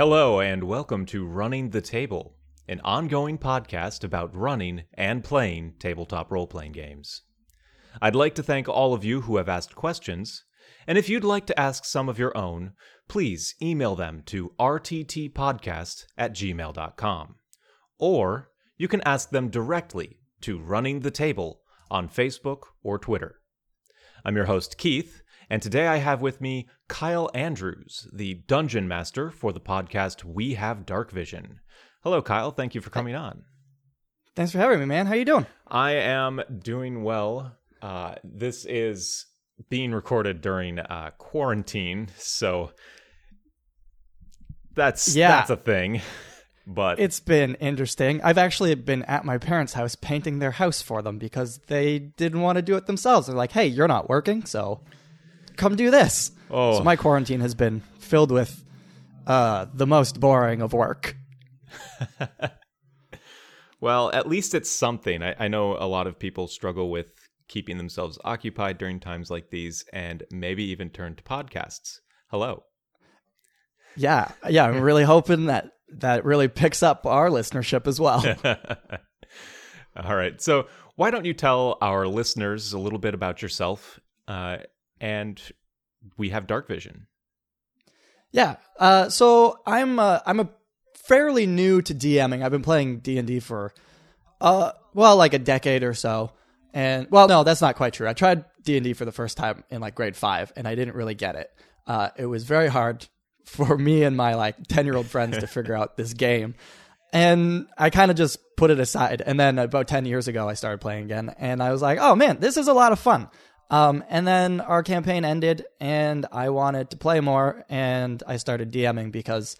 Hello, and welcome to Running the Table, an ongoing podcast about running and playing tabletop role playing games. I'd like to thank all of you who have asked questions, and if you'd like to ask some of your own, please email them to rttpodcast at gmail.com. Or you can ask them directly to Running the Table on Facebook or Twitter. I'm your host, Keith, and today I have with me Kyle Andrews, the dungeon master for the podcast We Have Dark Vision. Hello, Kyle. Thank you for coming on. Thanks for having me, man. How you doing? I am doing well. Uh, this is being recorded during uh, quarantine, so that's Yeah. that's a thing. But It's been interesting. I've actually been at my parents' house painting their house for them because they didn't want to do it themselves. They're like, "Hey, you're not working, so come do this." Oh. So my quarantine has been filled with uh, the most boring of work. Well, at least it's something. I, I know a lot of people struggle with keeping themselves occupied during times like these and maybe even turn to podcasts. Hello. Yeah, yeah. I'm really hoping that that really picks up our listenership as well. All right. So, why don't you tell our listeners a little bit about yourself? Uh, and we have dark vision. Yeah. Uh, so I'm uh, I'm a fairly new to DMing. I've been playing D and D for uh well like a decade or so. And well, no, that's not quite true. I tried D and D for the first time in like grade five, and I didn't really get it. Uh, it was very hard for me and my like ten year old friends to figure out this game, and I kind of just put it aside. And then about ten years ago, I started playing again, and I was like, oh man, this is a lot of fun. Um, and then our campaign ended, and I wanted to play more, and I started DMing because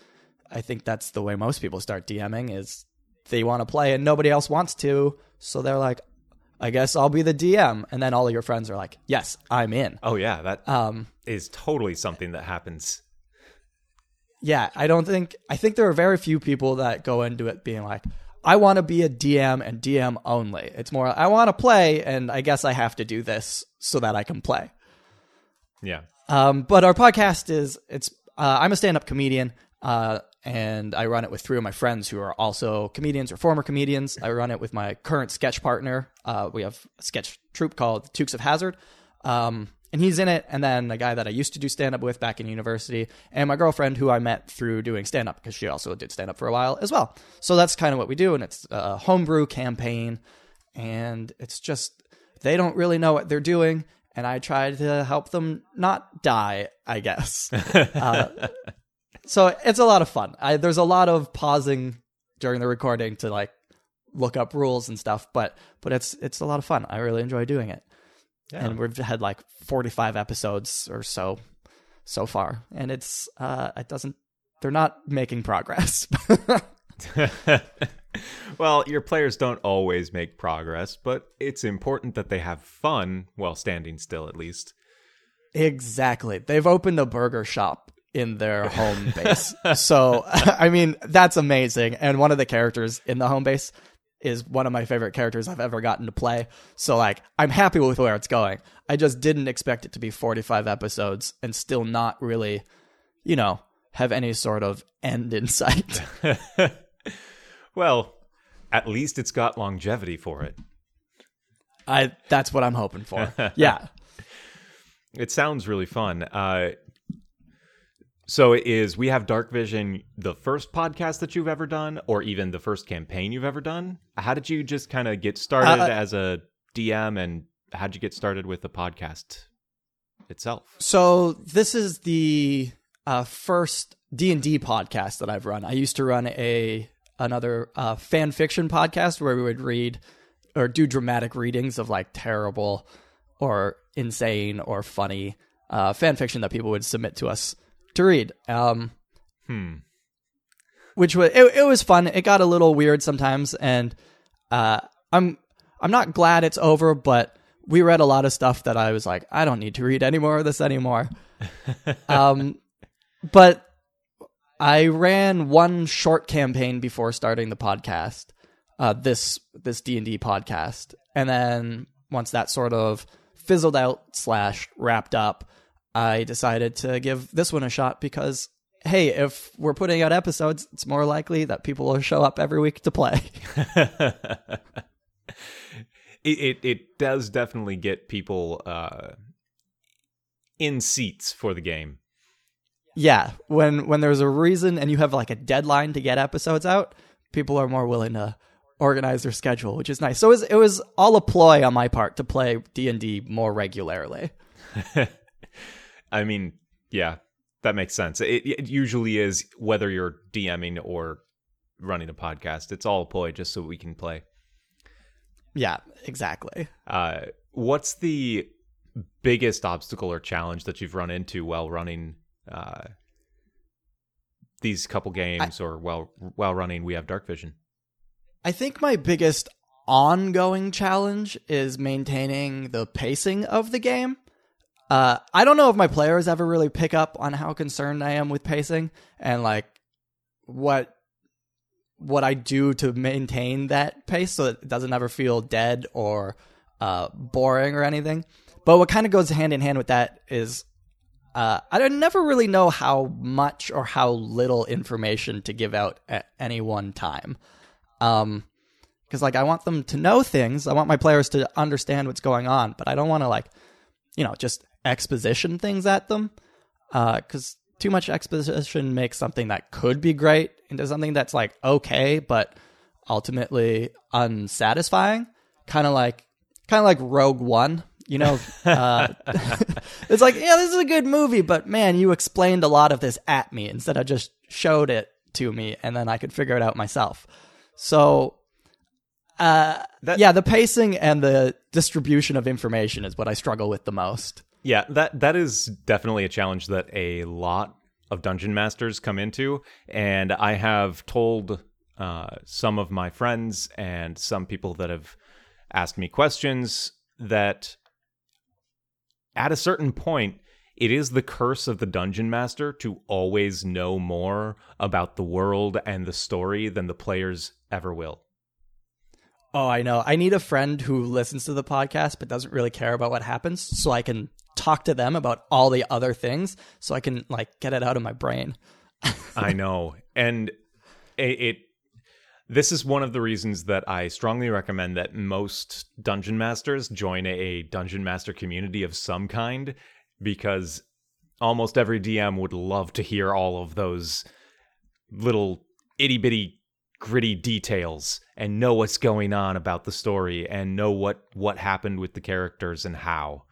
I think that's the way most people start DMing is they want to play and nobody else wants to, so they're like, I guess I'll be the DM, and then all of your friends are like, Yes, I'm in. Oh, yeah. That is Um, totally something that happens. yeah, I don't think I think there are very few people that go into it being like, I want to be a DM and DM only. It's more I want to play, and I guess I have to do this so that I can play. Yeah. Um, but our podcast is it's uh, I'm a stand-up comedian, uh, and I run it with three of my friends who are also comedians or former comedians. I run it with my current sketch partner. Uh, we have a sketch troupe called the Tukes of Hazard, um, and he's in it. And then a guy that I used to do stand-up with back in university, and my girlfriend who I met through doing stand-up because she also did stand-up for a while as well. So that's kind of what we do, and it's a homebrew campaign, and it's just they don't really know what they're doing and i try to help them not die i guess uh, so it's a lot of fun I, there's a lot of pausing during the recording to like look up rules and stuff but but it's it's a lot of fun i really enjoy doing it Yeah. and we've had like 45 episodes or so so far and it's uh it doesn't they're not making progress well, your players don't always make progress, but it's important that they have fun while standing still, at least. Exactly. They've opened a burger shop in their home base. so, I mean, that's amazing. And one of the characters in the home base is one of my favorite characters I've ever gotten to play. So, like, I'm happy with where it's going. I just didn't expect it to be 45 episodes and still not really, you know, have any sort of end in sight. Well, at least it's got longevity for it. I that's what I'm hoping for. Yeah. It sounds really fun. Uh, so is we have Dark Vision the first podcast that you've ever done, or even the first campaign you've ever done? How did you just kind of get started Uh, as a DM, and how did you get started with the podcast itself? So this is the uh, first D and D podcast that I've run. I used to run a another uh, fan fiction podcast where we would read or do dramatic readings of like terrible or insane or funny uh, fan fiction that people would submit to us to read. Um, Hmm. which was it, it was fun. It got a little weird sometimes, and uh, I'm I'm not glad it's over, but we read a lot of stuff that I was like, I don't need to read any more of this anymore. um, but I ran one short campaign before starting the podcast, uh, this this D and D podcast, and then once that sort of fizzled out slash wrapped up, I decided to give this one a shot because hey, if we're putting out episodes, it's more likely that people will show up every week to play. it, it it does definitely get people uh, in seats for the game. yeah, when when there's a reason and you have like a deadline to get episodes out, people are more willing to organize their schedule, which is nice. So it was, it was all a ploy on my part to play D and D more regularly. I mean, yeah, that makes sense. It, it usually is whether you're DMing or running a podcast. It's all a ploy just so we can play. Yeah, exactly. Uh, what's the biggest obstacle or challenge that you've run into while running uh, these couple games, or while while running We Have Dark Vision? I think my biggest ongoing challenge is maintaining the pacing of the game. Uh, I don't know if my players ever really pick up on how concerned I am with pacing and like what what I do to maintain that pace so that it doesn't ever feel dead or uh, boring or anything. But what kind of goes hand in hand with that is uh, I never really know how much or how little information to give out at any one time. Um, because like I want them to know things. I want my players to understand what's going on, but I don't want to like, you know, just exposition things at them. Uh, because too much exposition makes something that could be great into something that's like okay, but ultimately unsatisfying. Kind of like, kind of like Rogue One. You know, uh, it's like, yeah, this is a good movie, but man, you explained a lot of this at me instead of just showed it to me, and then I could figure it out myself. So, uh, That- yeah, the pacing and the distribution of information is what I struggle with the most. Yeah, that that is definitely a challenge that a lot of dungeon masters come into, and I have told uh, some of my friends and some people that have asked me questions that at a certain point it is the curse of the dungeon master to always know more about the world and the story than the players ever will. Oh, I know. I need a friend who listens to the podcast but doesn't really care about what happens so I can talk to them about all the other things so I can like get it out of my brain. I know. And it, it this is one of the reasons that I strongly recommend that most dungeon masters join a dungeon master community of some kind because almost every DM would love to hear all of those little itty bitty gritty details and know what's going on about the story and know what what happened with the characters and how.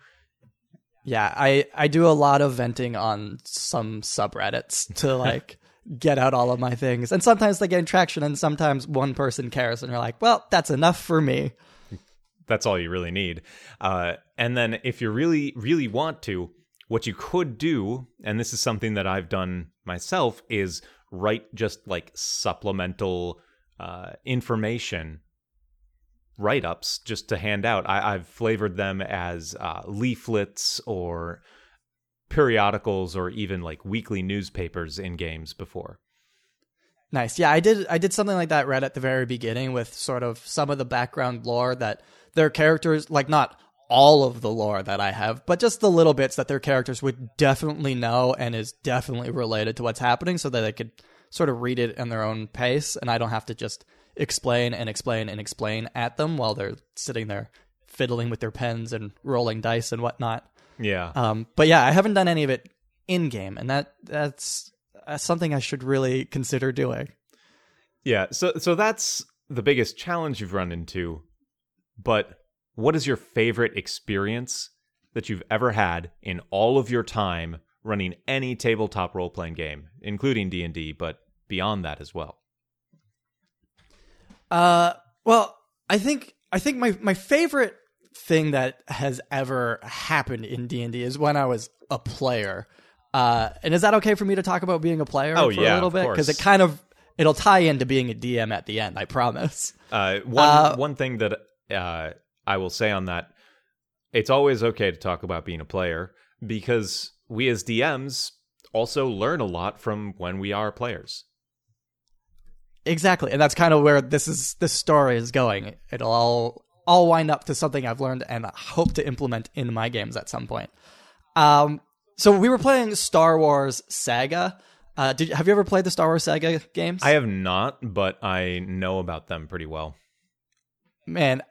Yeah, I I do a lot of venting on some subreddits to like get out all of my things. And sometimes they get traction and sometimes one person cares and you're like, "Well, that's enough for me." That's all you really need. Uh, and then if you really, really want to, what you could do, and this is something that I've done myself, is write just like supplemental uh, information write ups just to hand out. I, I've flavored them as uh, leaflets or periodicals or even like weekly newspapers in games before. Nice. Yeah, I did I did something like that right at the very beginning with sort of some of the background lore that their characters like not all of the lore that I have, but just the little bits that their characters would definitely know and is definitely related to what's happening so that they could sort of read it in their own pace and I don't have to just explain and explain and explain at them while they're sitting there fiddling with their pens and rolling dice and whatnot. Yeah. Um, but yeah, I haven't done any of it in game, and that that's, that's something I should really consider doing. Yeah, so so that's the biggest challenge you've run into. But what is your favorite experience that you've ever had in all of your time running any tabletop role-playing game, including D&D, but beyond that as well? Uh, well, I think I think my my favorite thing that has ever happened in D and D is when I was a player. Uh, and is that okay for me to talk about being a player Oh, for yeah, a little bit? Because it kind of it'll tie into being a DM at the end. I promise. Uh, one Uh, one thing that uh, I will say on that, it's always okay to talk about being a player because we as DMs also learn a lot from when we are players. Exactly, and that's kind of where this is this story is going. It'll all all wind up to something I've learned and hope to implement in my games at some point. Um, so we were playing Star Wars Saga, Uh, did have you ever played the Star Wars Saga games? I have not, but I know about them pretty well. Man,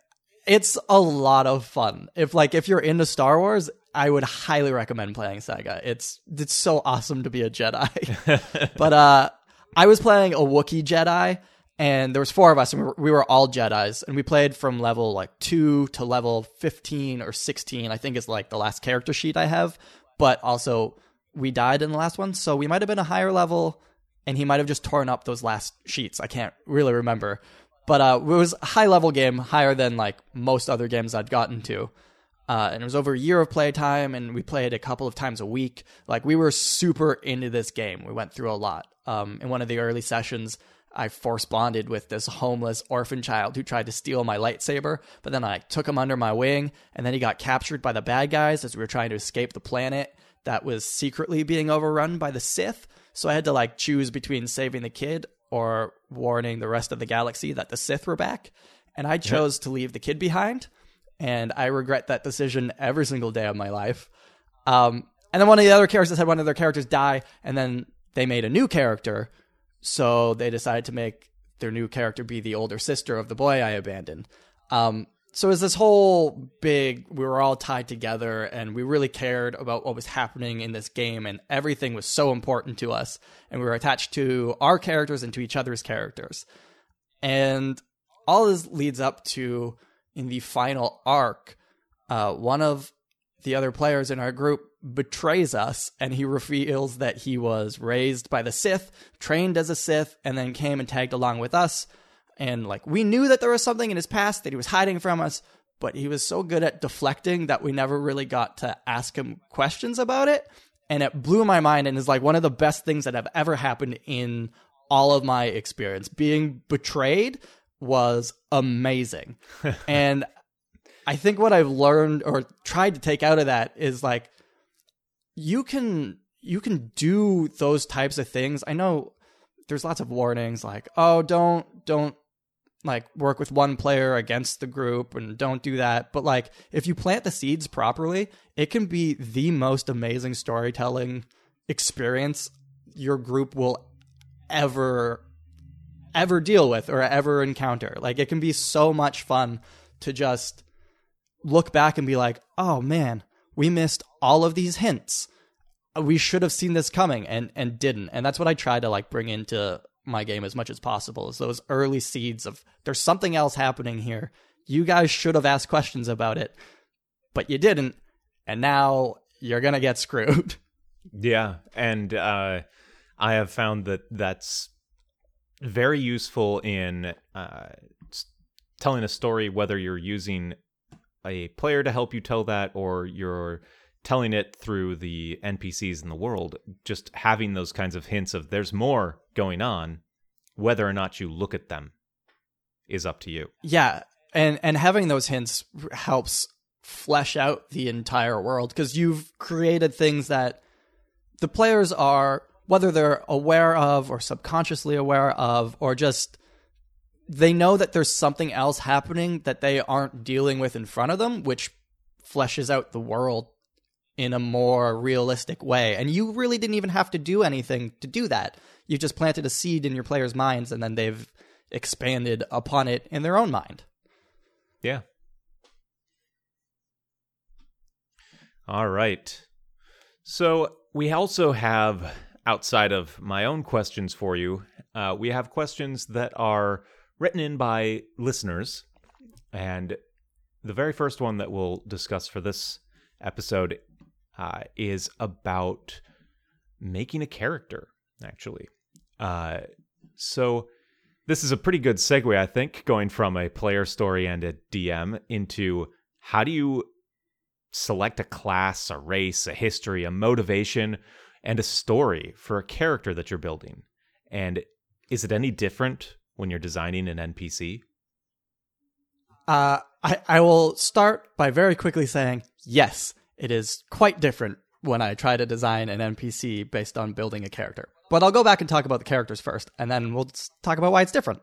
it's a lot of fun. If like if you're into Star Wars, I would highly recommend playing Saga. It's it's so awesome to be a Jedi. but uh I was playing a Wookiee Jedi and there was four of us and we were, we were all Jedis and we played from level like 2 to level 15 or 16. I think is like the last character sheet I have, but also we died in the last one, so we might have been a higher level and he might have just torn up those last sheets. I can't really remember. But uh, it was a high level game, higher than like most other games I'd gotten to. Uh, and it was over a year of playtime, and we played a couple of times a week. Like we were super into this game. We went through a lot. Um, in one of the early sessions, I force bonded with this homeless orphan child who tried to steal my lightsaber, but then I took him under my wing, and then he got captured by the bad guys as we were trying to escape the planet that was secretly being overrun by the Sith. So I had to like choose between saving the kid or warning the rest of the galaxy that the Sith were back. And I chose to leave the kid behind. And I regret that decision every single day of my life. Um, and then one of the other characters had one of their characters die, and then they made a new character. So they decided to make their new character be the older sister of the boy I abandoned. Um, so it was this whole big we were all tied together and we really cared about what was happening in this game and everything was so important to us and we were attached to our characters and to each other's characters and all this leads up to in the final arc uh, one of the other players in our group betrays us and he reveals that he was raised by the sith trained as a sith and then came and tagged along with us. And like we knew that there was something in his past that he was hiding from us but he was so good at deflecting that we never really got to ask him questions about it. And it blew my mind and is like one of the best things that have ever happened in all of my experience. Being betrayed was amazing and i think what i've learned or tried to take out of that is like you can you can do those types of things i know there's lots of warnings like oh don't don't like work with one player against the group and don't do that. But like if you plant the seeds properly, it can be the most amazing storytelling experience your group will ever ever deal with or ever encounter. Like it can be so much fun to just look back and be like, "Oh man, we missed all of these hints. We should have seen this coming and and didn't." And that's what I try to like bring into my game as much as possible is those early seeds of there's something else happening here. You guys should have asked questions about it, but you didn't, and now you're gonna get screwed. Yeah, and uh, I have found that that's very useful in uh, telling a story, whether you're using a player to help you tell that or you're telling it through the NPCs in the world. Just having those kinds of hints of there's more going on, whether or not you look at them is up to you. Yeah, and and having those hints helps flesh out the entire world because you've created things that the players are whether they're aware of or subconsciously aware of or just they know that there's something else happening that they aren't dealing with in front of them which fleshes out the world in a more realistic way and you really didn't even have to do anything to do that you just planted a seed in your players' minds and then they've expanded upon it in their own mind. Yeah. All right. So we also have, outside of my own questions for you, uh, we have questions that are written in by listeners. And the very first one that we'll discuss for this episode uh, is about making a character, actually. Uh, so this is a pretty good segue, I think, going from a player story and a DM into how do you select a class, a race, a history, a motivation, and a story for a character that you're building. And is it any different when you're designing an NPC? Uh, I, I will start by very quickly saying yes, it is quite different when I try to design an NPC based on building a character. But I'll go back and talk about the characters first, and then we'll talk about why it's different.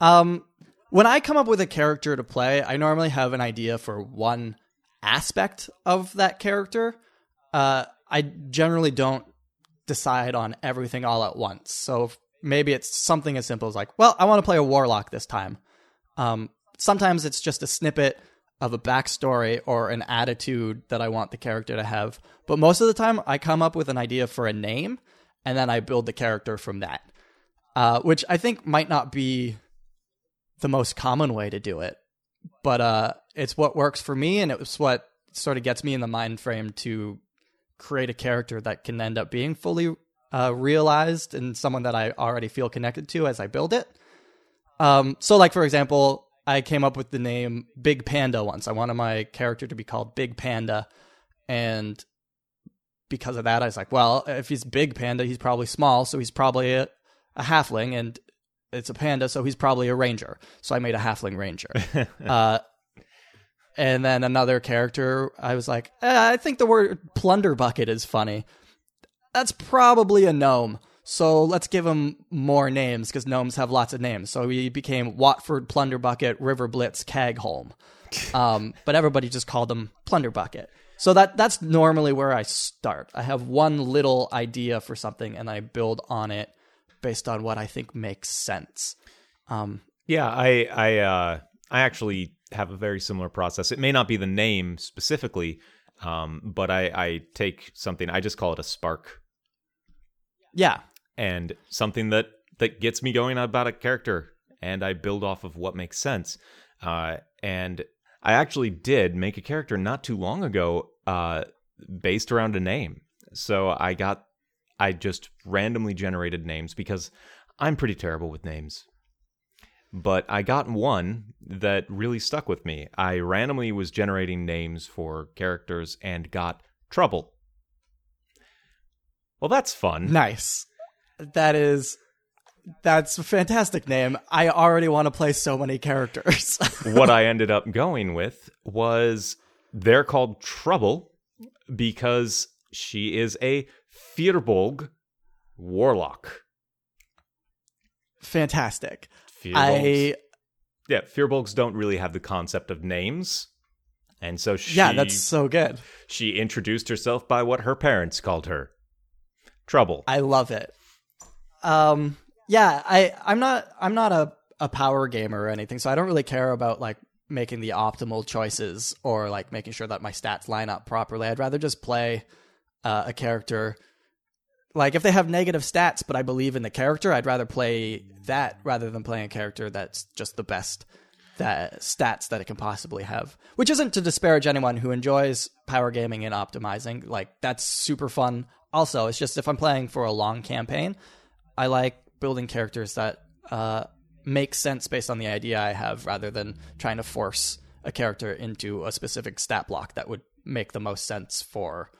Um, when I come up with a character to play, I normally have an idea for one aspect of that character. Uh, I generally don't decide on everything all at once. So maybe it's something as simple as like, well, I want to play a warlock this time. Um, sometimes it's just a snippet of a backstory or an attitude that I want the character to have. But most of the time, I come up with an idea for a name and then I build the character from that, uh, which I think might not be the most common way to do it, but uh, it's what works for me and it's what sort of gets me in the mind frame to create a character that can end up being fully uh, realized and someone that I already feel connected to as I build it. Um, so, like for example, I came up with the name Big Panda once. I wanted my character to be called Big Panda, and because of that, I was like, well, if he's Big Panda, he's probably small, so he's probably a, a halfling, and it's a panda, so he's probably a ranger. So I made a halfling ranger. uh, and then another character, I was like, eh, I think the word plunder bucket is funny. That's probably a gnome. So let's give him more names because gnomes have lots of names. So he became Watford Plunder Bucket, River Blitz, Cagholm. Um, but everybody just called him Plunder Bucket. So that that's normally where I start. I have one little idea for something and I build on it based on what I think makes sense. Um, yeah, I I uh, I actually have a very similar process. It may not be the name specifically, um, but I, I take something. I just call it a spark. Yeah, and something that that gets me going about a character, and I build off of what makes sense. Uh, and I actually did make a character not too long ago, uh, based around a name. So I got I just randomly generated names because I'm pretty terrible with names. But I got one that really stuck with me. I randomly was generating names for characters and got Trouble. Well, that's fun. Nice. That is that's a fantastic name. I already want to play so many characters. what I ended up going with was they're called Trouble because she is a Firbolg warlock. Fantastic. I yeah, Firbolgs don't really have the concept of names. And so she Yeah, that's so good. She introduced herself by what her parents called her. Trouble. I love it. Um yeah, I I'm not I'm not a a power gamer or anything, so I don't really care about like making the optimal choices or like making sure that my stats line up properly. I'd rather just play uh, a character like if they have negative stats but i believe in the character i'd rather play that rather than playing a character that's just the best that stats that it can possibly have. Which isn't to disparage anyone who enjoys power gaming and optimizing. Like that's super fun. Also it's just if i'm playing for a long campaign i like building characters that uh, make sense based on the idea i have rather than trying to force a character into a specific stat block that would make the most sense for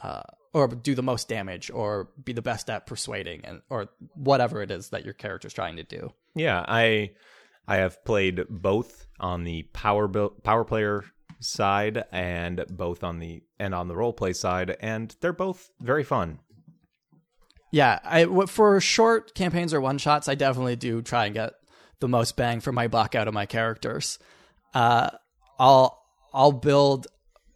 uh, or do the most damage or be the best at persuading and or whatever it is that your character's trying to do. Yeah, I I have played both on the power power player side and both on the and on the role play side and they're both very fun. Yeah, I for short campaigns or one shots, I definitely do try and get the most bang for my buck out of my characters. Uh, I'll I'll build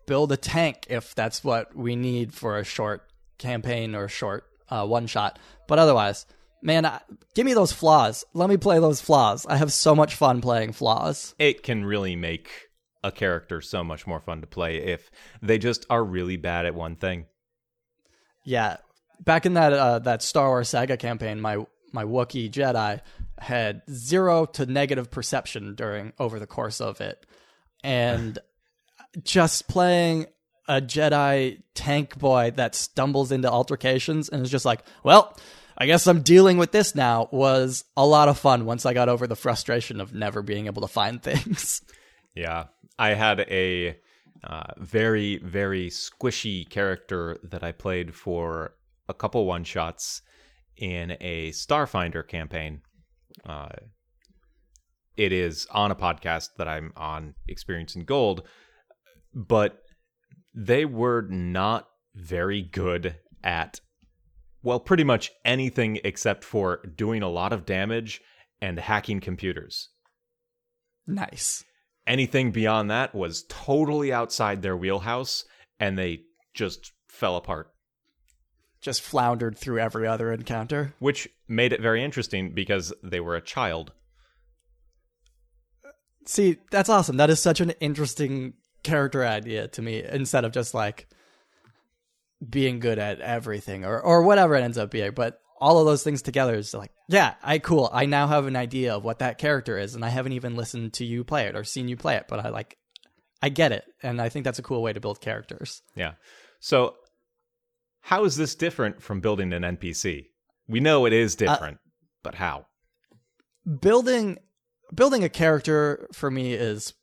build a tank if that's what we need for a short campaign or short uh, one shot. But otherwise, man, I, give me those flaws. Let me play those flaws. I have so much fun playing flaws. It can really make a character so much more fun to play if they just are really bad at one thing. Yeah, back in that uh, that Star Wars Saga campaign, my my Wookiee Jedi had zero to negative perception during over the course of it, and just playing a Jedi tank boy that stumbles into altercations and is just like, well, I guess I'm dealing with this now was a lot of fun once I got over the frustration of never being able to find things. Yeah. I had a uh, very, very squishy character that I played for a couple one shots in a Starfinder campaign. Uh, it is on a podcast that I'm on, Experience in Gold, but they were not very good at well pretty much anything except for doing a lot of damage and hacking computers nice anything beyond that was totally outside their wheelhouse and they just fell apart just floundered through every other encounter. which made it very interesting because they were a child. See, that's awesome. That is such an interesting character idea to me instead of just like being good at everything or or whatever it ends up being. But all of those things together is like, yeah, I cool. I now have an idea of what that character is and I haven't even listened to you play it or seen you play it, but I like I get it and I think that's a cool way to build characters. Yeah. So, how is this different from building an NPC? We know it is uh, different, but how? building building a character for me is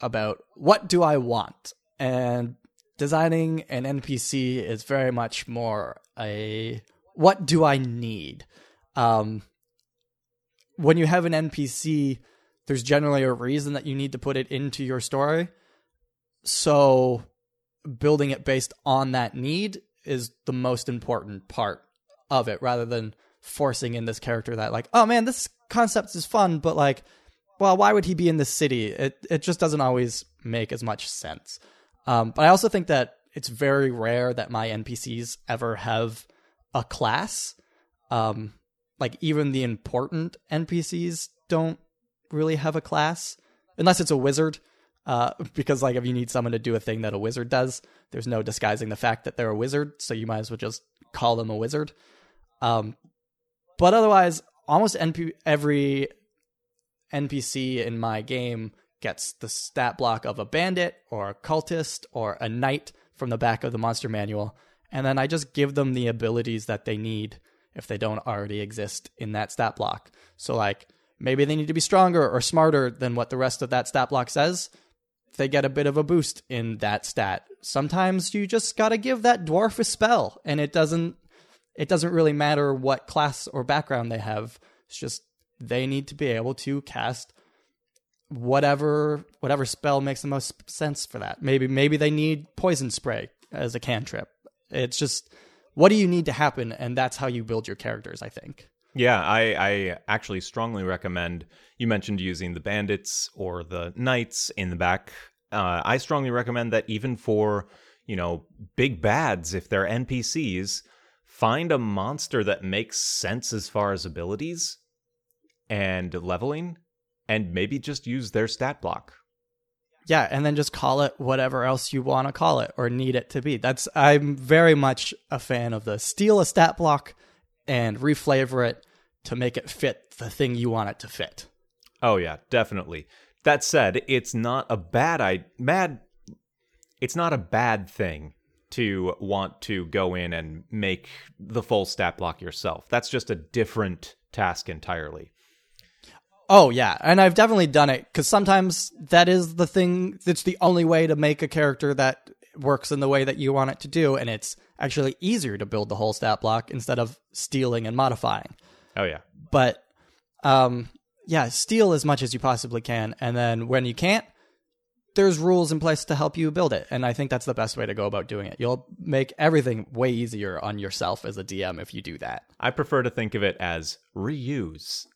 about what do I want? And designing an NPC is very much more a what do I need? Um when you have an NPC there's generally a reason that you need to put it into your story. So building it based on that need is the most important part of it rather than forcing in this character that like oh man this concept is fun but like well why would he be in the city? It it just doesn't always make as much sense. Um, but i also think that it's very rare that my npcs ever have a class. Um, like even the important npcs don't really have a class unless it's a wizard uh, because like if you need someone to do a thing that a wizard does there's no disguising the fact that they're a wizard so you might as well just call them a wizard. Um, but otherwise, almost NP- every NPC in my game gets the stat block of a bandit or a cultist or a knight from the back of the monster manual, and then I just give them the abilities that they need if they don't already exist in that stat block. So, like, maybe they need to be stronger or smarter than what the rest of that stat block says. They get a bit of a boost in that stat. Sometimes you just gotta give that dwarf a spell, and it doesn't it doesn't really matter what class or background they have. It's just they need to be able to cast whatever whatever spell makes the most sense for that. Maybe maybe they need poison spray as a cantrip. It's just what do you need to happen and that's how you build your characters, I think. Yeah, I, I actually strongly recommend. You mentioned using the bandits or the knights in the back. Uh, I strongly recommend that even for you know big bads, if they're NPCs, find a monster that makes sense as far as abilities and leveling, and maybe just use their stat block. Yeah, and then just call it whatever else you want to call it or need it to be. That's I'm very much a fan of the steal a stat block and reflavor it to make it fit the thing you want it to fit. Oh yeah, definitely. That said, it's not a bad I bad it's not a bad thing to want to go in and make the full stat block yourself. That's just a different task entirely. Oh yeah, and I've definitely done it because sometimes that is the thing. That's the only way to make a character that works in the way that you want it to do, and it's actually easier to build the whole stat block instead of stealing and modifying. Oh yeah. But um, yeah, steal as much as you possibly can, and then when you can't, there's rules in place to help you build it, and I think that's the best way to go about doing it. You'll make everything way easier on yourself as a DM if you do that. I prefer to think of it as reuse.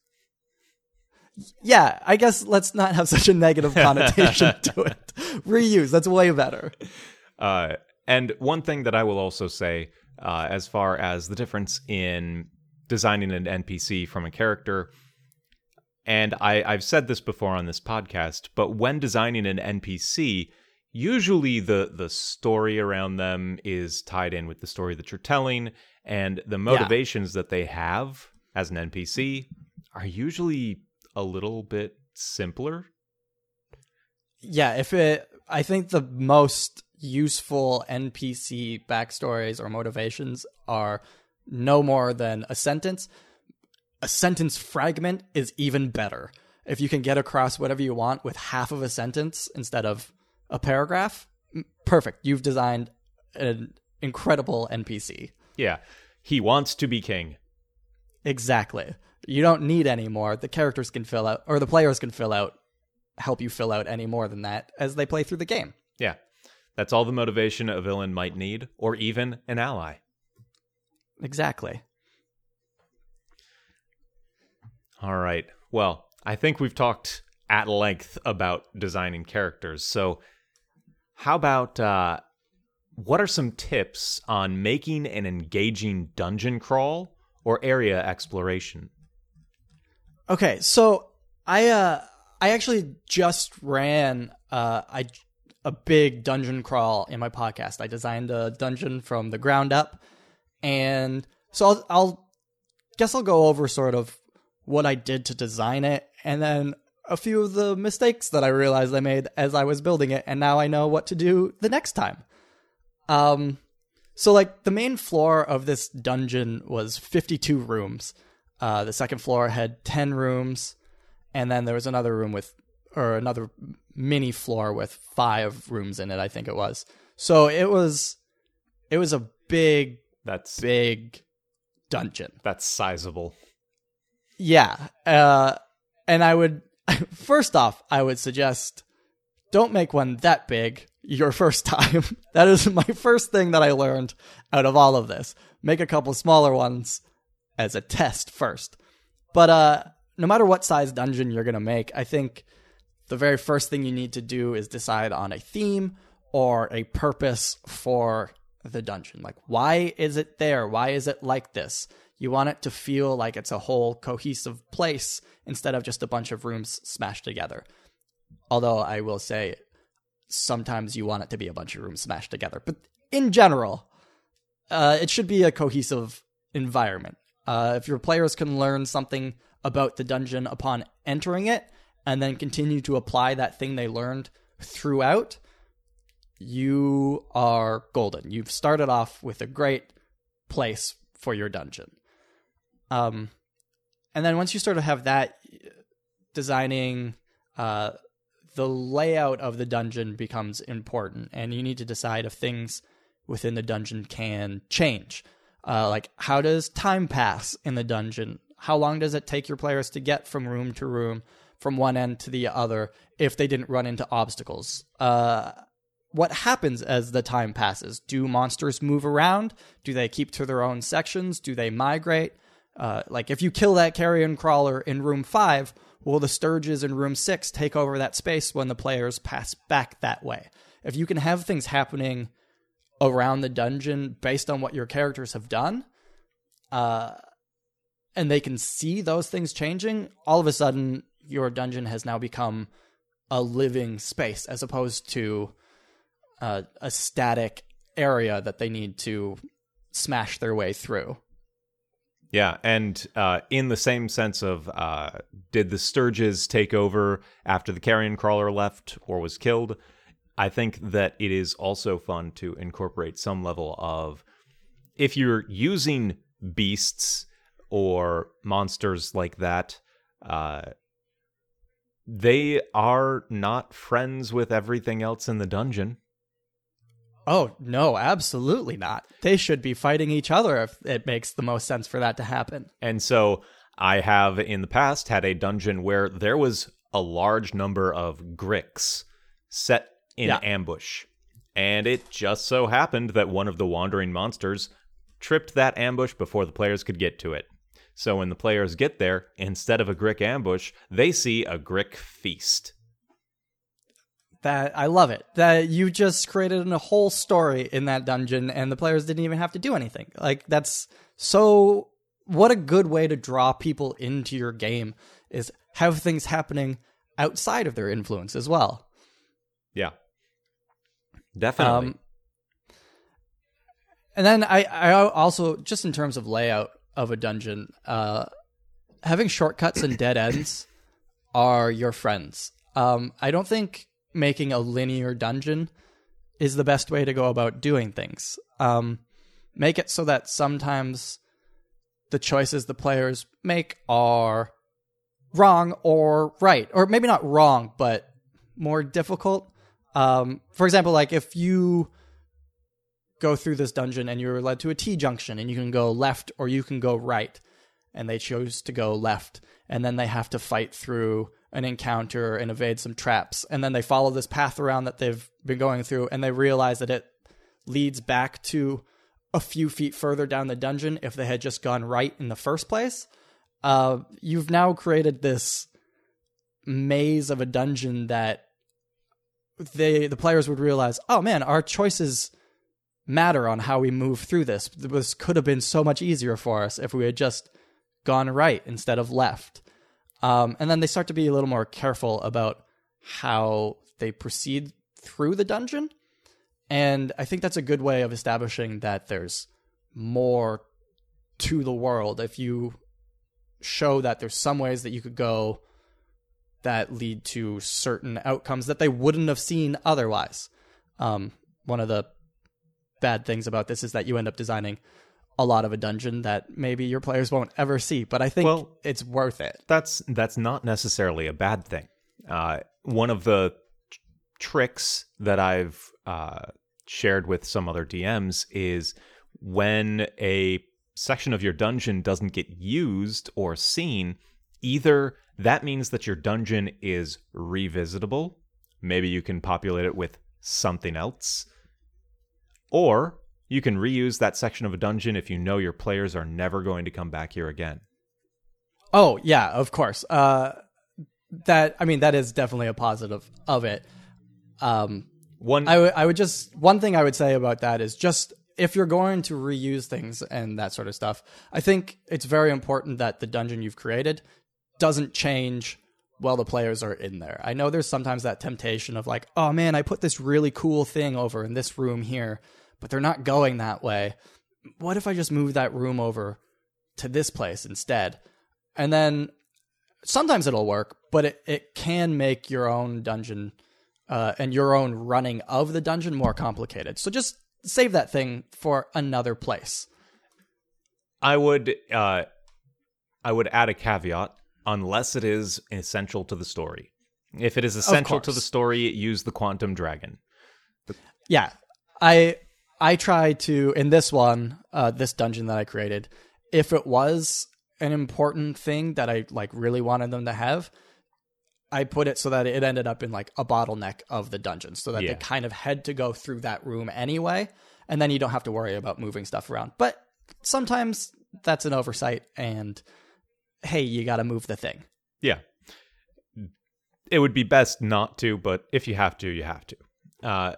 Yeah, I guess let's not have such a negative connotation to it. Reuse, that's way better. Uh, and one thing that I will also say, uh, as far as the difference in designing an NPC from a character, and I, I've said this before on this podcast, but when designing an NPC, usually the the story around them is tied in with the story that you're telling, and the motivations that they have as an NPC are usually a little bit simpler. Yeah, if it, I think the most useful NPC backstories or motivations are no more than a sentence. A sentence fragment is even better. If you can get across whatever you want with half of a sentence instead of a paragraph, perfect. You've designed an incredible NPC. Yeah, he wants to be king. Exactly. You don't need any more. The characters can fill out, or the players can fill out, help you fill out any more than that as they play through the game. Yeah, that's all the motivation a villain might need, or even an ally. Exactly. All right. Well, I think we've talked at length about designing characters. So, how about uh, what are some tips on making an engaging dungeon crawl or area exploration? Okay, so I uh I actually just ran uh I a big dungeon crawl in my podcast. I designed a dungeon from the ground up, and so I'll, I'll guess I'll go over sort of what I did to design it, and then a few of the mistakes that I realized I made as I was building it, and now I know what to do the next time. Um, so like the main floor of this dungeon was 52 rooms. Uh, the second floor had 10 rooms, and then there was another room with, or another mini floor with five rooms in it. I think it was. So it was, it was a big, That's big dungeon. that's sizable. Yeah. Uh, and I would, first off, I would suggest don't make one that big your first time. that is my first thing that I learned out of all of this. Make a couple smaller ones as a test first. But uh, no matter what size dungeon you're going to make, I think the very first thing you need to do is decide on a theme or a purpose for the dungeon. Like, why is it there? Why is it like this? You want it to feel like it's a whole cohesive place instead of just a bunch of rooms smashed together. Although I will say, sometimes you want it to be a bunch of rooms smashed together. But in general, uh, it should be a cohesive environment. Uh, if your players can learn something about the dungeon upon entering it and then continue to apply that thing they learned throughout, you are golden. You've started off with a great place for your dungeon. Um, and then once you sort of have that, designing uh, the layout of the dungeon becomes important, and you need to decide if things within the dungeon can change. Uh, like, how does time pass in the dungeon? How long does it take your players to get from room to room, from one end to the other, if they didn't run into obstacles? Uh, what happens as the time passes? Do monsters move around? Do they keep to their own sections? Do they migrate? Uh, like, if you kill that carrion crawler in room five, will the Stirges in room six take over that space when the players pass back that way? If you can have things happening around the dungeon based on what your characters have done, uh, and they can see those things changing, all of a sudden your dungeon has now become a living space as opposed to uh, a static area that they need to smash their way through. Yeah, and uh, in the same sense of uh, did the Stirges take over after the carrion crawler left or was killed? I think that it is also fun to incorporate some level of if you're using beasts or monsters like that, uh, they are not friends with everything else in the dungeon. Oh, no, absolutely not. They should be fighting each other if it makes the most sense for that to happen. And so I have in the past had a dungeon where there was a large number of gricks set in Yeah. ambush. And it just so happened that one of the wandering monsters tripped that ambush before the players could get to it. So when the players get there, instead of a grick ambush, they see a grick feast. That I love it. That you just created a whole story in that dungeon and the players didn't even have to do anything. Like that's so what a good way to draw people into your game is have things happening outside of their influence as well. Yeah. Definitely. Um, and then I, I also just in terms of layout of a dungeon, uh, having shortcuts and dead ends are your friends. Um, I don't think making a linear dungeon is the best way to go about doing things. Um, make it so that sometimes the choices the players make are wrong or right, or maybe not wrong, but more difficult. Um, for example, like if you go through this dungeon and you're led to a T junction and you can go left or you can go right, and they chose to go left, and then they have to fight through an encounter and evade some traps, and then they follow this path around that they've been going through, and they realize that it leads back to a few feet further down the dungeon if they had just gone right in the first place. Uh, you've now created this maze of a dungeon that they the players would realize, oh man, our choices matter on how we move through this. This could have been so much easier for us if we had just gone right instead of left. Um, and then they start to be a little more careful about how they proceed through the dungeon. And I think that's a good way of establishing that there's more to the world if you show that there's some ways that you could go that lead to certain outcomes that they wouldn't have seen otherwise. Um, one of the bad things about this is that you end up designing a lot of a dungeon that maybe your players won't ever see, but I think Well- it's worth it. That's that's not necessarily a bad thing. Uh, one of the tr- tricks that I've uh, shared with some other DMs is when a section of your dungeon doesn't get used or seen, either that means that your dungeon is revisitable, maybe you can populate it with something else, or you can reuse that section of a dungeon if you know your players are never going to come back here again. Oh yeah, of course. Uh, that I mean that is definitely a positive of it. Um, One I would- I would just one thing I would say about that is just if you're going to reuse things and that sort of stuff, I think it's very important that the dungeon you've created doesn't change while the players are in there. I know there's sometimes that temptation of like, oh man, I put this really cool thing over in this room here, but they're not going that way. What if I just move that room over to this place instead? And then sometimes it'll work, but it, it can make your own dungeon uh, and your own running of the dungeon more complicated. So just save that thing for another place. I would uh I would add a caveat unless it is essential to the story. If it is essential to the story, use the quantum dragon. Yeah, I I tried to in this one, uh, this dungeon that I created, if it was an important thing that I like really wanted them to have, I put it so that it ended up in like a bottleneck of the dungeon, so that Yeah. they kind of had to go through that room anyway, and then you don't have to worry about moving stuff around. But sometimes that's an oversight, and hey, you got to move the thing. Yeah. It would be best not to, but if you have to, you have to. Uh,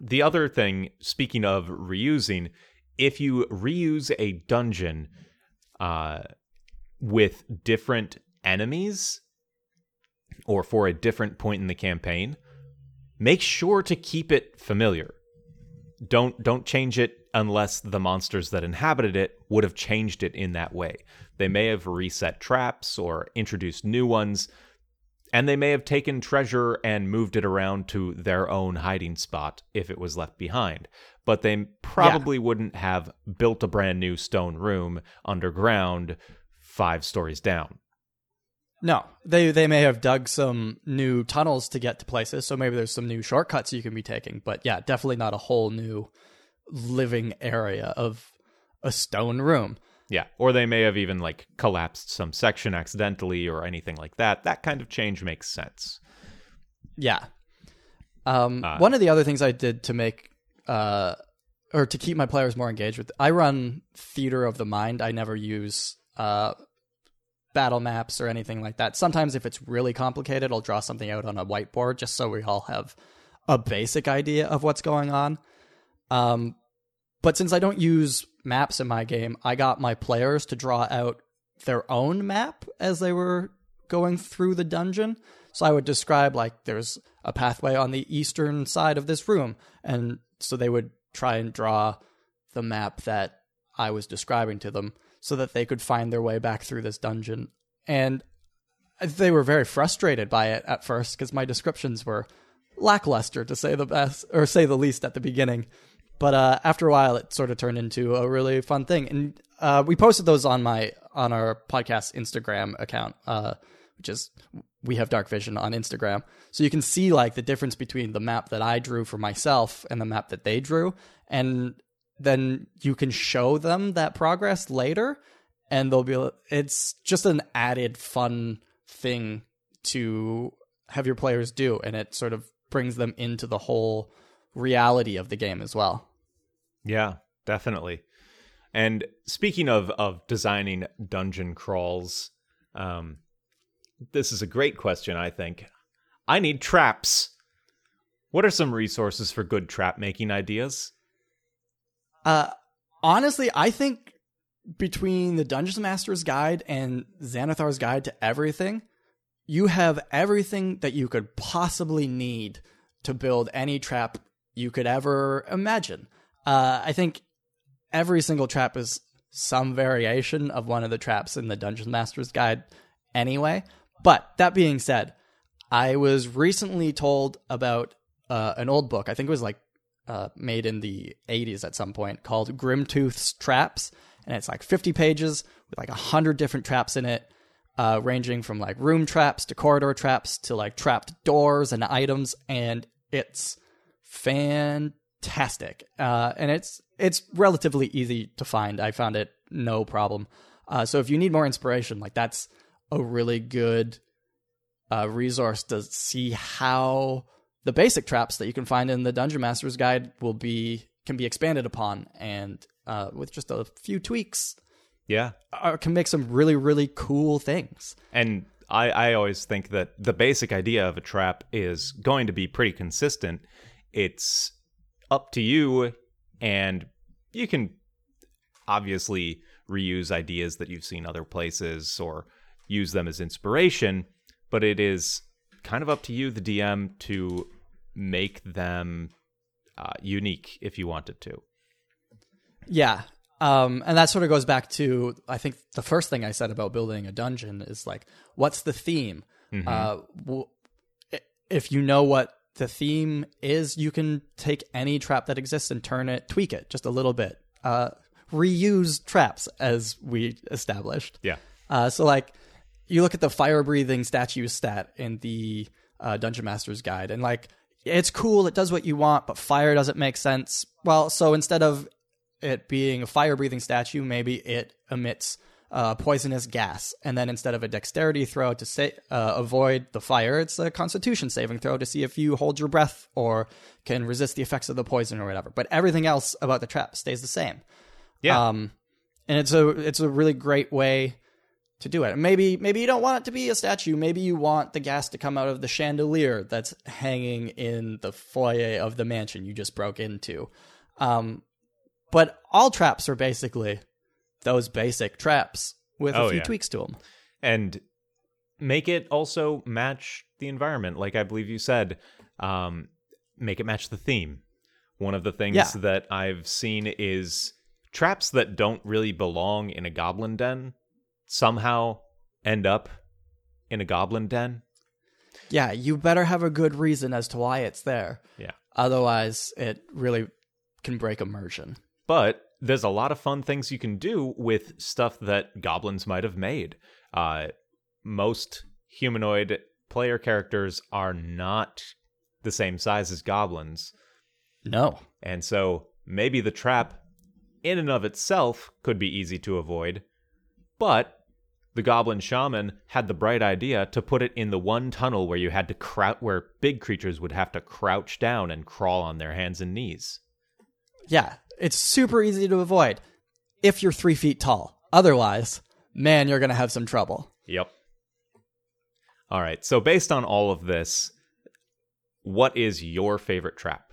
the other thing, speaking of reusing, if you reuse a dungeon uh, with different enemies or for a different point in the campaign, make sure to keep it familiar. Don't don't change it unless the monsters that inhabited it would have changed it in that way. They may have reset traps or introduced new ones, and they may have taken treasure and moved it around to their own hiding spot if it was left behind. But they probably wouldn't have built a brand new stone room underground five stories down. No, they they may have dug some new tunnels to get to places, so maybe there's some new shortcuts you can be taking. But yeah, definitely not a whole new living area of a stone room. Yeah, or they may have even like collapsed some section accidentally or anything like that. That kind of change makes sense. Yeah. Um, Uh, one of the other things I did to make uh, or to keep my players more engaged with, I run theater of the mind. I never use uh, battle maps or anything like that. Sometimes, if it's really complicated, I'll draw something out on a whiteboard just so we all have a basic idea of what's going on. Um, but since I don't use maps in my game, I got my players to draw out their own map as they were going through the dungeon. So I would describe like there's a pathway on the eastern side of this room, and so they would try and draw the map that I was describing to them so that they could find their way back through this dungeon. And they were very frustrated by it at first because my descriptions were lackluster to say the best or say the least at the beginning. But uh, after a while, it sort of turned into a really fun thing, and uh, we posted those on my on our podcast Instagram account, uh, which is we have Dark Vision on Instagram, so you can see like the difference between the map that I drew for myself and the map that they drew, and then you can show them that progress later, and they'll be. It's just an added fun thing to have your players do, and it sort of brings them into the whole reality of the game as well. Yeah, definitely. And speaking of of designing dungeon crawls, um, this is a great question. I think I need traps. What are some resources for good trap making ideas? Uh, honestly, I think between the Dungeon Master's Guide and Xanathar's Guide to Everything, you have everything that you could possibly need to build any trap you could ever imagine. Uh, I think every single trap is some variation of one of the traps in the Dungeon Master's Guide anyway. But that being said, I was recently told about uh, an old book. I think it was like uh, made in the 80s at some point called Grimtooth's Traps. And it's like 50 pages with like 100 different traps in it, uh, ranging from like room traps to corridor traps to like trapped doors and items. And it's fantastic. Uh, and it's it's relatively easy to find. I found it no problem. Uh, so if you need more inspiration, like that's a really good uh, resource to see how the basic traps that you can find in the Dungeon Master's Guide will be can be expanded upon, and uh, with just a few tweaks, Yeah. uh, can make some really really cool things. And I, I always think that the basic idea of a trap is going to be pretty consistent. It's up to you, and you can obviously reuse ideas that you've seen other places or use them as inspiration, but it is kind of up to you, the DM, to make them uh, unique if you wanted to. Yeah. Um, and that sort of goes back to I think the first thing I said about building a dungeon is like, what's the theme? Uh, w- if you know what the theme is, you can take any trap that exists and turn it, tweak it just a little bit. Uh, reuse traps as we established. Yeah. Uh, so like you look at the fire breathing statue stat in the uh, Dungeon Master's Guide, and like it's cool, it does what you want, but fire doesn't make sense. Well, so instead of it being a fire breathing statue, maybe it emits uh, poisonous gas, and then instead of a dexterity throw to sa- uh, avoid the fire, it's a Constitution saving throw to see if you hold your breath or can resist the effects of the poison or whatever. But everything else about the trap stays the same. Yeah. Um, and it's a it's a really great way to do it. Maybe maybe you don't want it to be a statue. Maybe you want the gas to come out of the chandelier that's hanging in the foyer of the mansion you just broke into. Um, but all traps are basically those basic traps with Oh, a few yeah. tweaks to them. and make it also match the environment like i believe you said um, make it match the theme one of the things Yeah. that i've seen is traps that don't really belong in a goblin den somehow end up in a goblin den Yeah, you better have a good reason as to why it's there. yeah Otherwise, it really can break immersion. But there's a lot of fun things you can do with stuff that goblins might have made. Uh, most humanoid player characters are not the same size as goblins, No. and so maybe the trap, in and of itself, could be easy to avoid, but the goblin shaman had the bright idea to put it in the one tunnel where you had to crouch, where big creatures would have to crouch down and crawl on their hands and knees. Yeah, it's super easy to avoid if you're three feet tall. Otherwise, man, you're going to have some trouble. Yep. All right. So based on all of this, what is your favorite trap?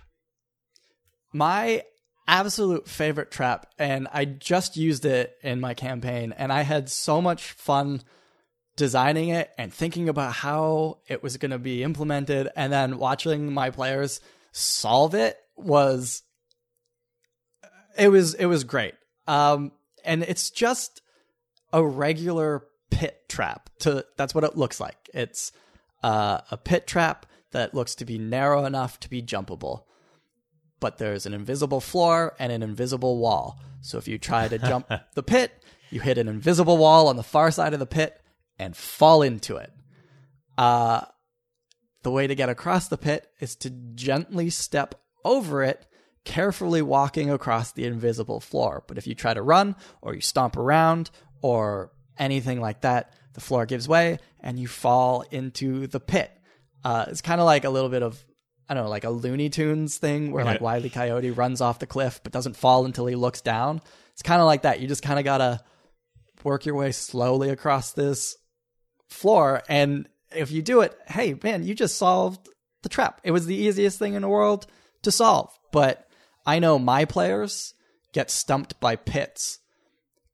My absolute favorite trap, and I just used it in my campaign, and I had so much fun designing it and thinking about how it was going to be implemented, and then watching my players solve it was it was it was great. Um, and it's just a regular pit trap. To that's what it looks like. It's uh, a pit trap that looks to be narrow enough to be jumpable but there's an invisible floor and an invisible wall. So if you try to jump the pit, you hit an invisible wall on the far side of the pit and fall into it. Uh, the way to get across the pit is to gently step over it, carefully walking across the invisible floor. But if you try to run or you stomp around or anything like that, the floor gives way and you fall into the pit. Uh, it's kind of like a little bit of I don't know, like a Looney Tunes thing where like. Wiley Coyote runs off the cliff but doesn't fall until he looks down. It's kind of like that. You just kind of gotta work your way slowly across this floor, and if you do it, hey man, you just solved the trap. It was the easiest thing in the world to solve. But I know my players, get stumped by pits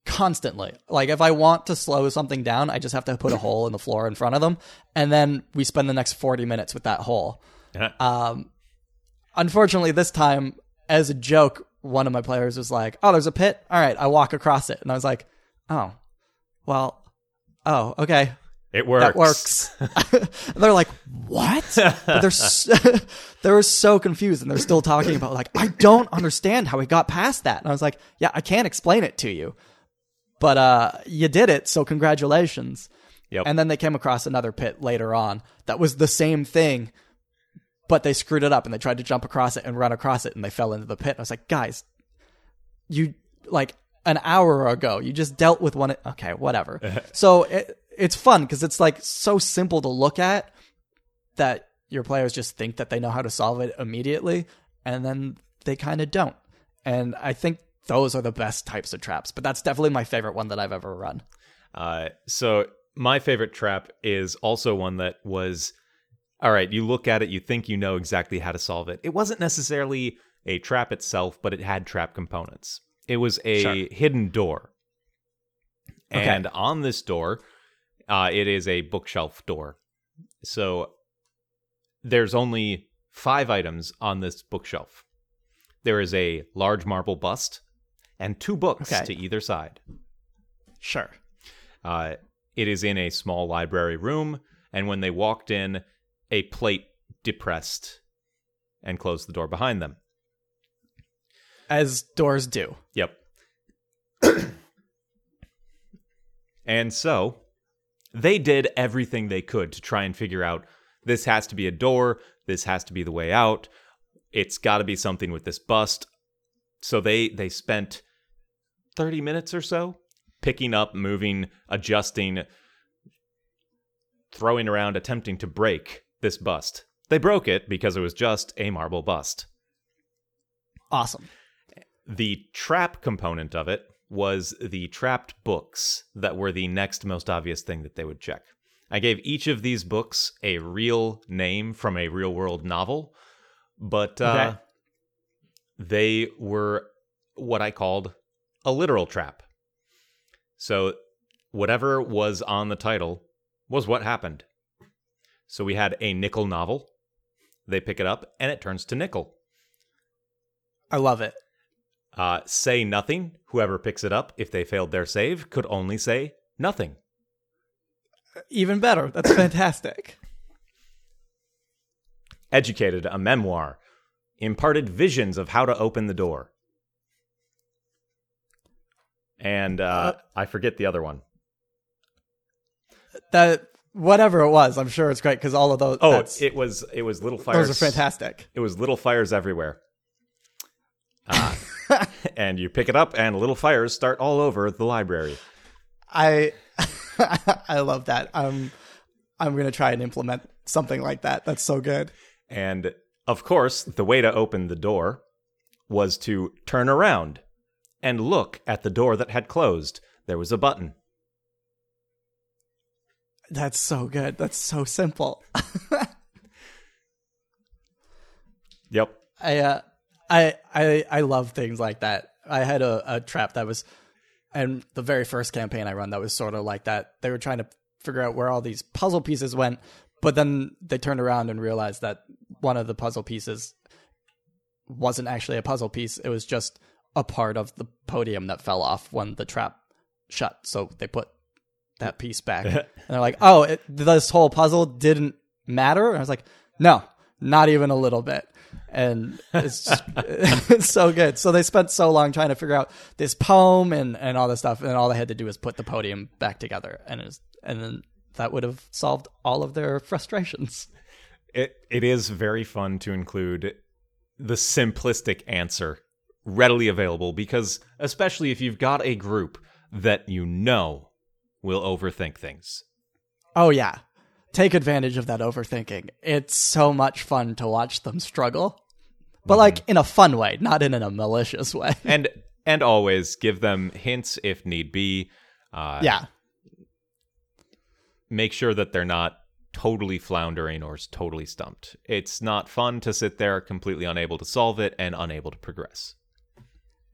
constantly. Like if I want to slow something down, I just have to put a hole in the floor in front of them, and then we spend the next forty minutes with that hole. Um, unfortunately, this time, as a joke, one of my players was like, "Oh, there's a pit. All right, I walk across it," and I was like, "Oh, well, oh, okay, it works. that works." they're like, "What?" But they're so, they were so confused, and they're still talking about like, "I don't understand how we got past that." And I was like, "Yeah, I can't explain it to you, but uh, you did it, so congratulations." Yep. And then they came across another pit later on that was the same thing, but they screwed it up and they tried to jump across it and run across it and they fell into the pit. And I was like, guys, you like an hour ago, you just dealt with one. Okay, whatever. so it, it's fun because it's like so simple to look at that your players just think that they know how to solve it immediately and then they kind of don't. And I think those are the best types of traps, but that's definitely my favorite one that I've ever run. Uh, so my favorite trap is also one that was all right. You look at it, you think you know exactly how to solve it. It wasn't necessarily a trap itself, but it had trap components. It was a Sure. hidden door, Okay. and on this door, uh, it is a bookshelf door. So there's only five items on this bookshelf. There is a large marble bust and two books Okay. to either side. Sure. Uh, it is in a small library room, and when they walked in, a plate depressed and closed the door behind them. As doors do. Yep. and so they did everything they could to try and figure out this has to be a door, this has to be the way out. It's got to be something with this bust. So they they spent 30 minutes or so picking up, moving, adjusting, throwing around attempting to break this bust. They broke it because it was just a marble bust. Awesome. The trap component of it was the trapped books that were the next most obvious thing that they would check. I gave each of these books a real name from a real world novel, but uh, Okay. they were what I called a literal trap. So, whatever was on the title was what happened. So, we had a nickel novel. They pick it up and it turns to nickel. I love it. Uh, say nothing. Whoever picks it up, if they failed their save, could only say nothing. Even better. That's fantastic. Educated, a memoir. Imparted visions of how to open the door. And uh, I forget the other one. That whatever it was, I'm sure it's great because all of those. Oh, it was it was little fires. those are fantastic. It was little fires everywhere. Uh, and you pick it up, and little fires start all over the library. I I love that. I'm I'm gonna try and implement something like that. That's so good. And of course, the way to open the door was to turn around and look at the door that had closed. There was a button. That's so good. That's so simple. Yep. I uh, I I I love things like that. I had a, a trap that was, and the very first campaign I run that was sort of like that. They were trying to figure out where all these puzzle pieces went, but then they turned around and realized that one of the puzzle pieces wasn't actually a puzzle piece. It was just a part of the podium that fell off when the trap shut. So they put that piece back, and they're like, "Oh, it, this whole puzzle didn't matter." And I was like, "No, not even a little bit." And it's just, it's so good. So they spent so long trying to figure out this poem and and all this stuff, and all they had to do was put the podium back together, and it was, and then that would have solved all of their frustrations. It it is very fun to include the simplistic answer readily available because especially if you've got a group that you know will overthink things. Oh yeah. Take advantage of that overthinking. It's so much fun to watch them struggle. But like in a fun way, not in in a malicious way. And and always give them hints if need be. Uh, yeah. make sure that they're not totally floundering or totally stumped. It's not fun to sit there completely unable to solve it and unable to progress.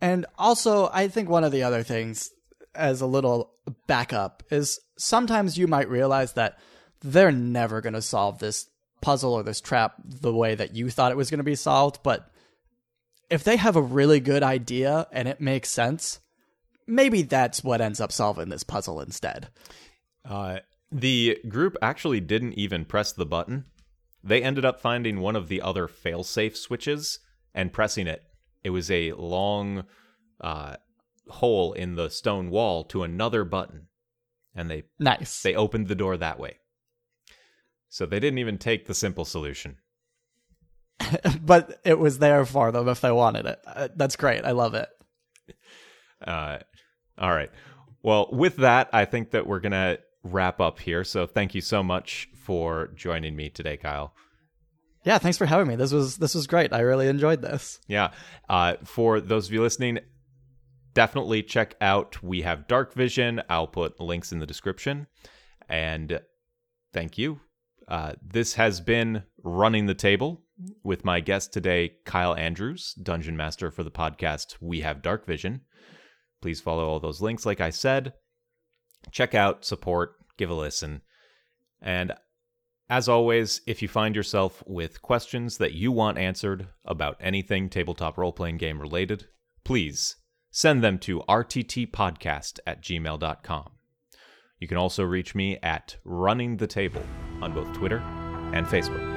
And also, I think one of the other things, as a little backup, is sometimes you might realize that they're never going to solve this puzzle or this trap the way that you thought it was going to be solved. But if they have a really good idea and it makes sense, maybe that's what ends up solving this puzzle instead. Uh, the group actually didn't even press the button. They ended up finding one of the other failsafe switches and pressing it. It was a long uh, hole in the stone wall to another button, and they Nice. they opened the door that way. So they didn't even take the simple solution. but it was there for them if they wanted it. Uh, that's great. I love it. Uh, all right. Well, with that, I think that we're gonna wrap up here. So thank you so much for joining me today, Kyle. Yeah, thanks for having me. This was this was great. I really enjoyed this. Yeah. Uh, for those of you listening, definitely check out We Have Dark Vision. I'll put links in the description. And thank you. Uh, this has been Running the Table with my guest today, Kyle Andrews, Dungeon Master for the podcast We Have Dark Vision. Please follow all those links, like I said. Check out, support, give a listen. And as always, if you find yourself with questions that you want answered about anything tabletop role playing game related, please send them to rttpodcast at gmail.com. You can also reach me at Running the Table on both Twitter and Facebook.